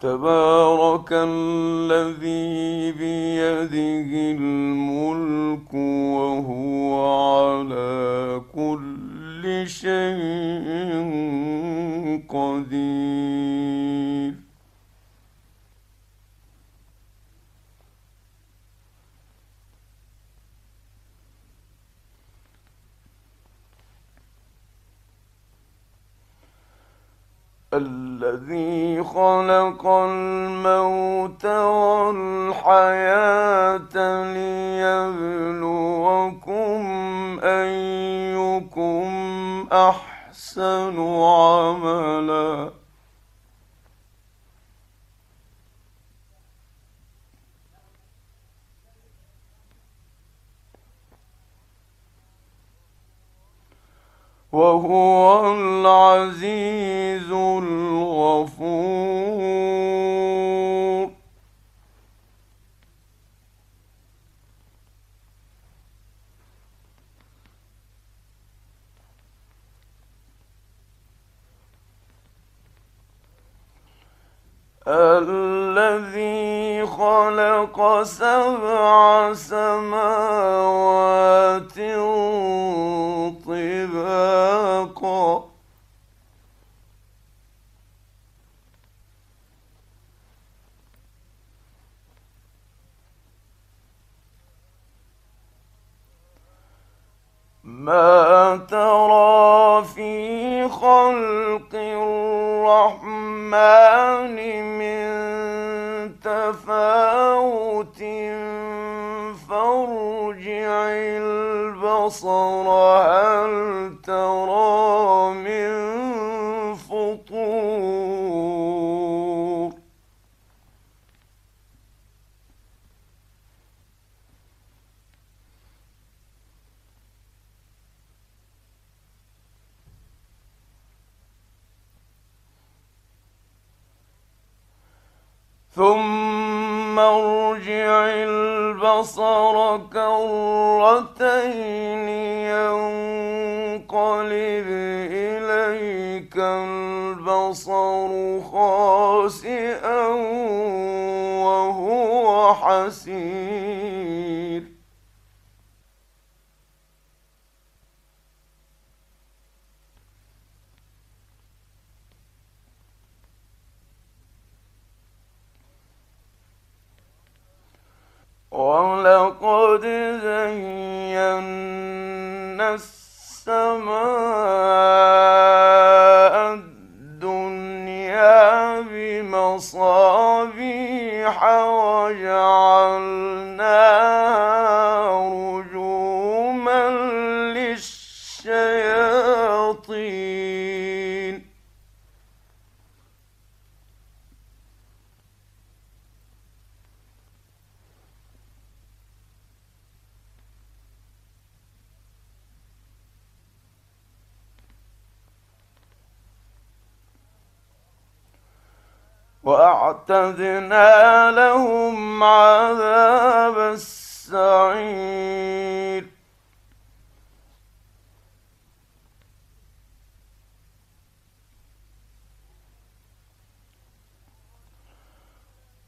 تبارك الذي بيده الملك وهو على كل شيء قدير. الذي خلق الموت والحياة ليبلوكم أيكم أحسن عملا. وهو العزيز الغفور. الذي خلق سبع سماوات ثم ارجع البصر كرتين ينقلب إليك البصر خاسئا وهو حسير ولقد زينا السماء الدنيا بمصابيح وجعلناها وأعتدنا لهم عذاب السعير.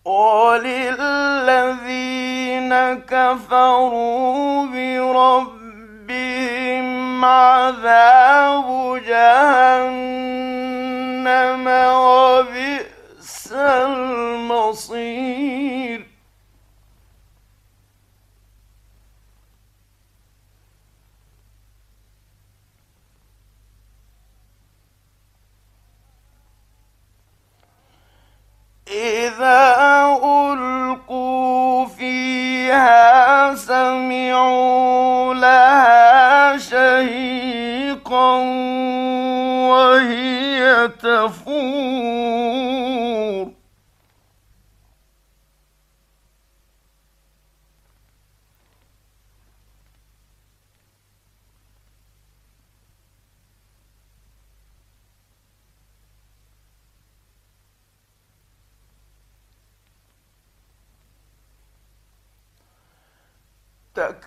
وللذين كفروا بربهم عذاب جهنم وبئس المصير. إذا ألقوا فيها سمعوا لها شهيقا وهي تفور.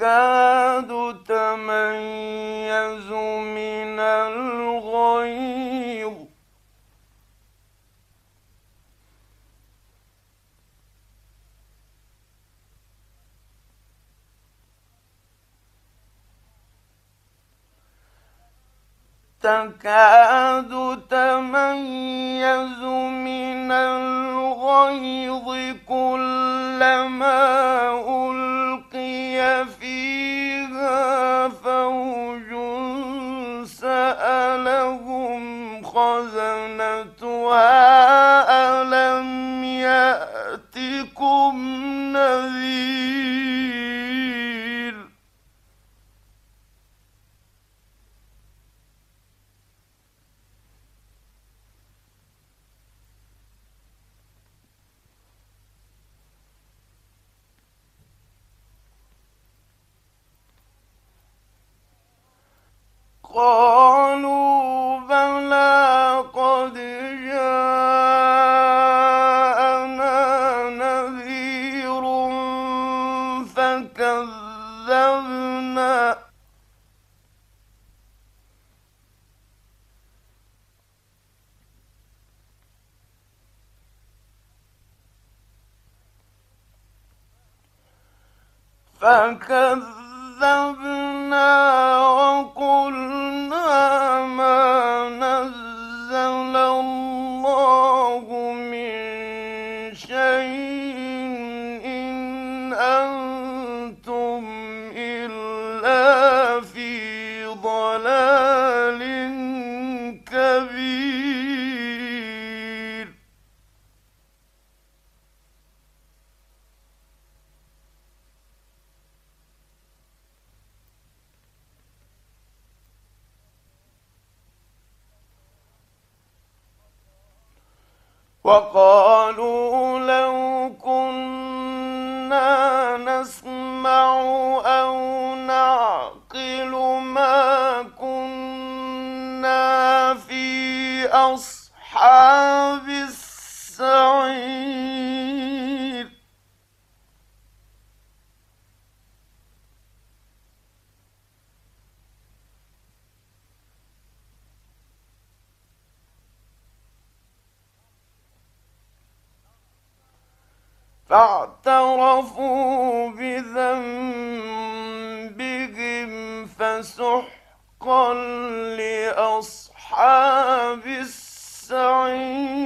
تكاد تميز من الغيظ. تكاد تميز من الغيظ كلما ألقي فيها فوج سألهم خزنتها قالوا بلى قد جاءنا نذير فكذبنا. فكذبنا وقالوا لو كنا نسمع أو نعقل ما كنا في أصحاب فاعترفوا بذنبهم فسحقا لأصحاب السعير.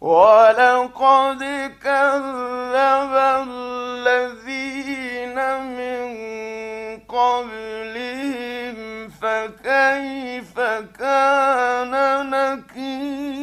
ولقد كذب الذين من قبلهم فكيف كان نكير؟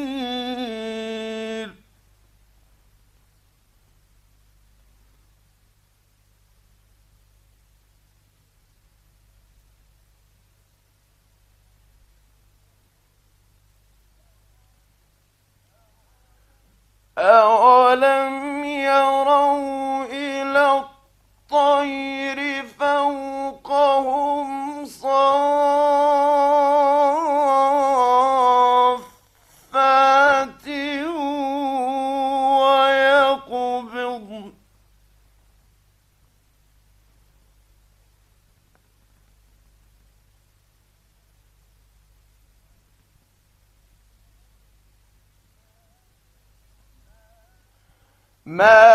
ما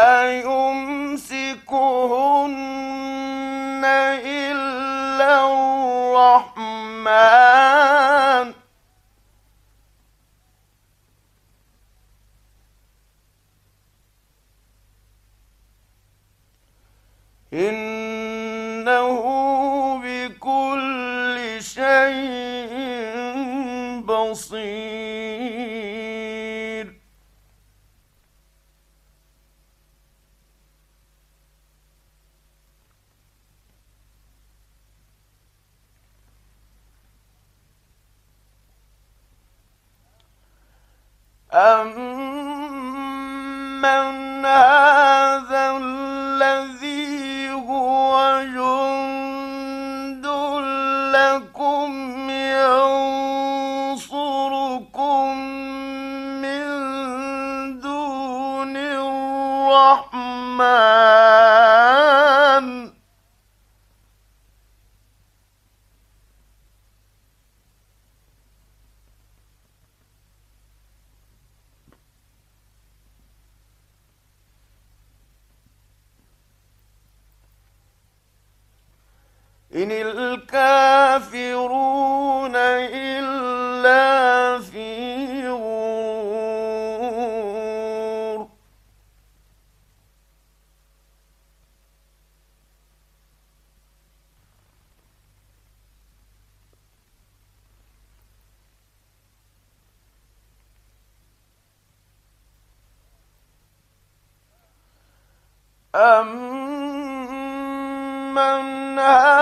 أم في غرور أمن هذا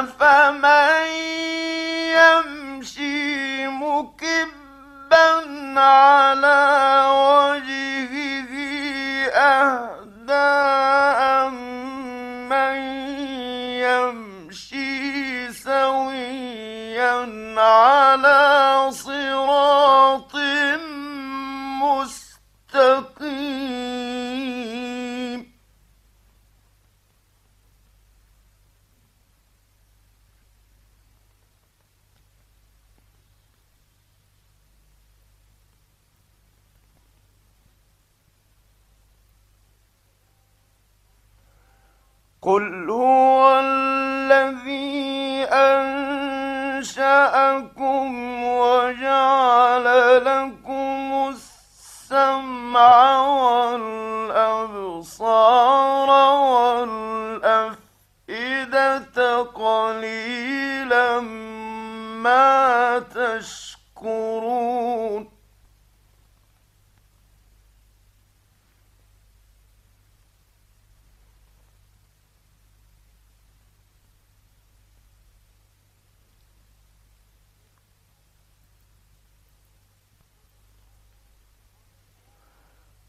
أفمن يمشي مكبا على وجهه أنشأكم وجعل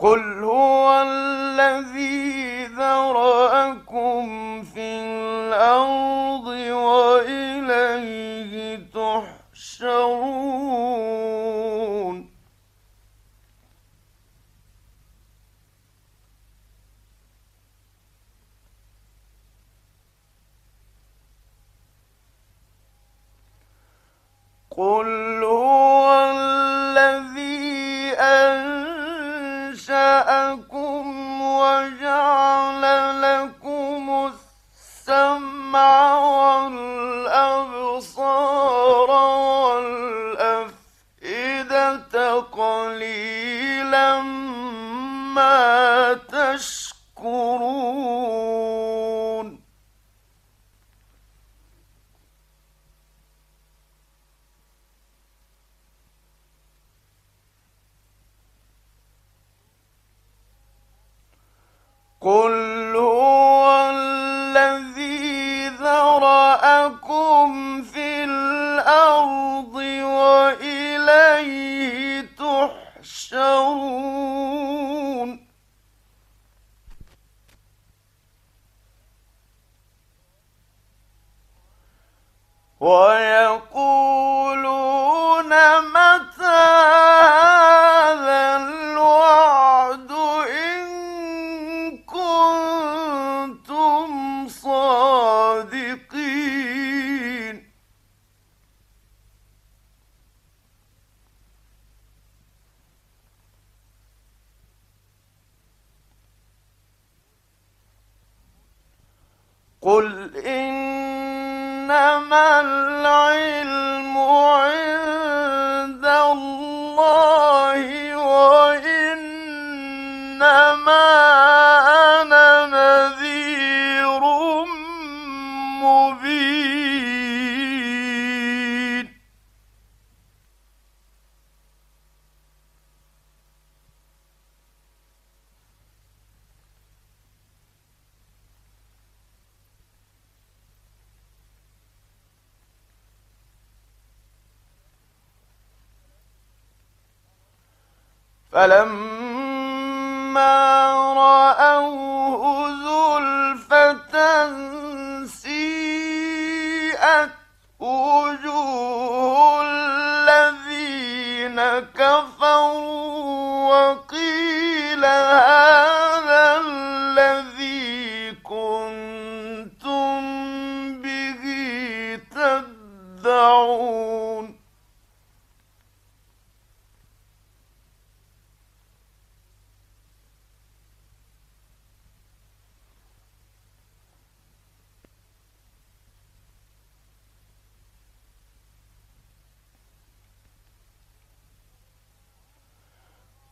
قل هو الذي ذرأكم في الأرض وإليه تحشرون قل هو 我。فلما رأوه زلفة سيئت وجوه الذين كفروا وقيل هذا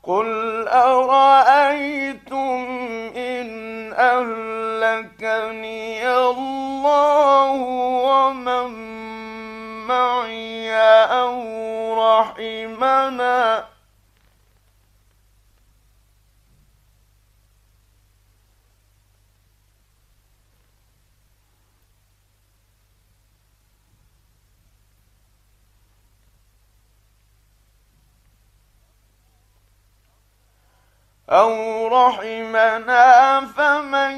قل أرأيتم إن أهلكني الله ومن معي أو رحمنا أو رحمنا فمن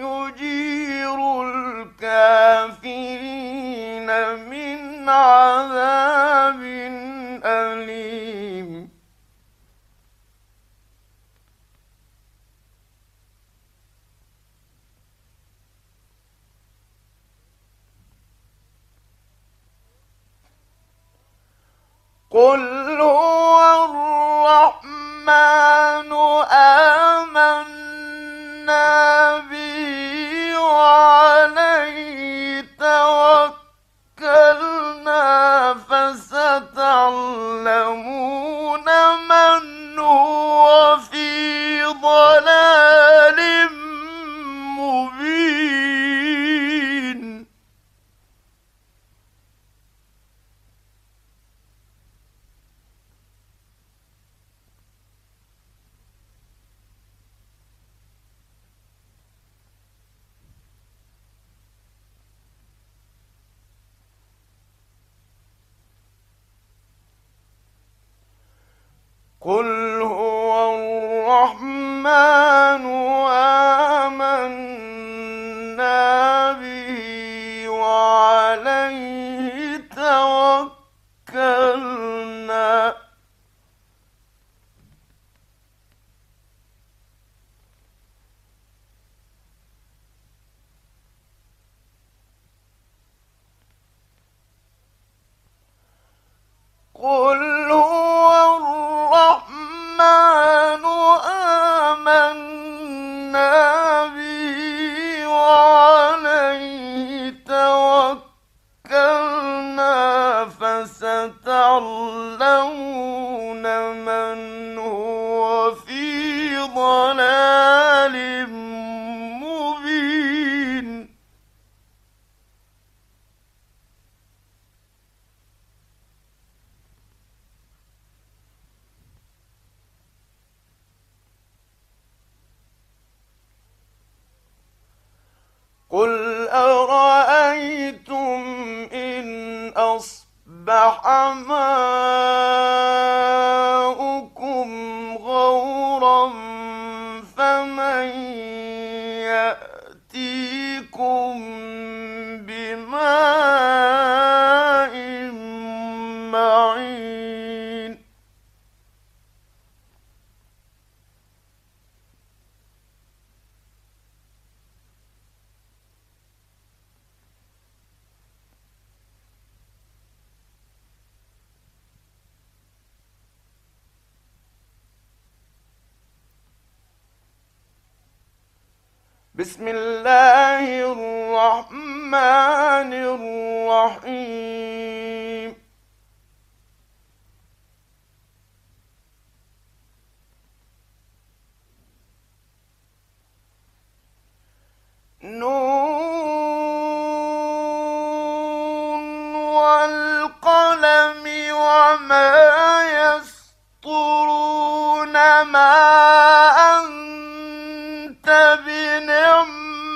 يجير الكافرين من عذاب أليم قل قل هو الرحمن بسم الله الرحمن الرحيم. نون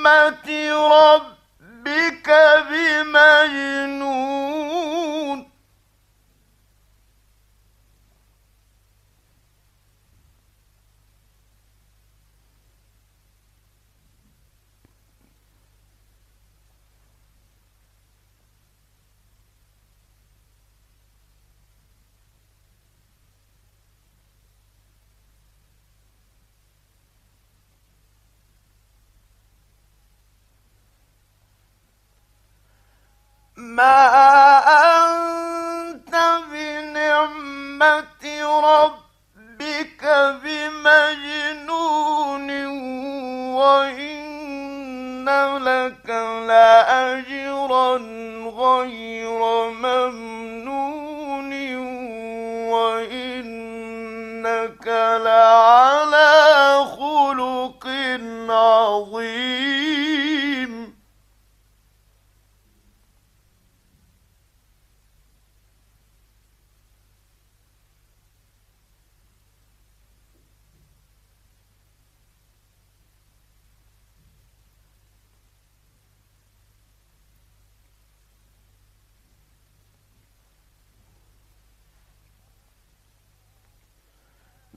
بنعمة ربك بمجنون ما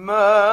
ما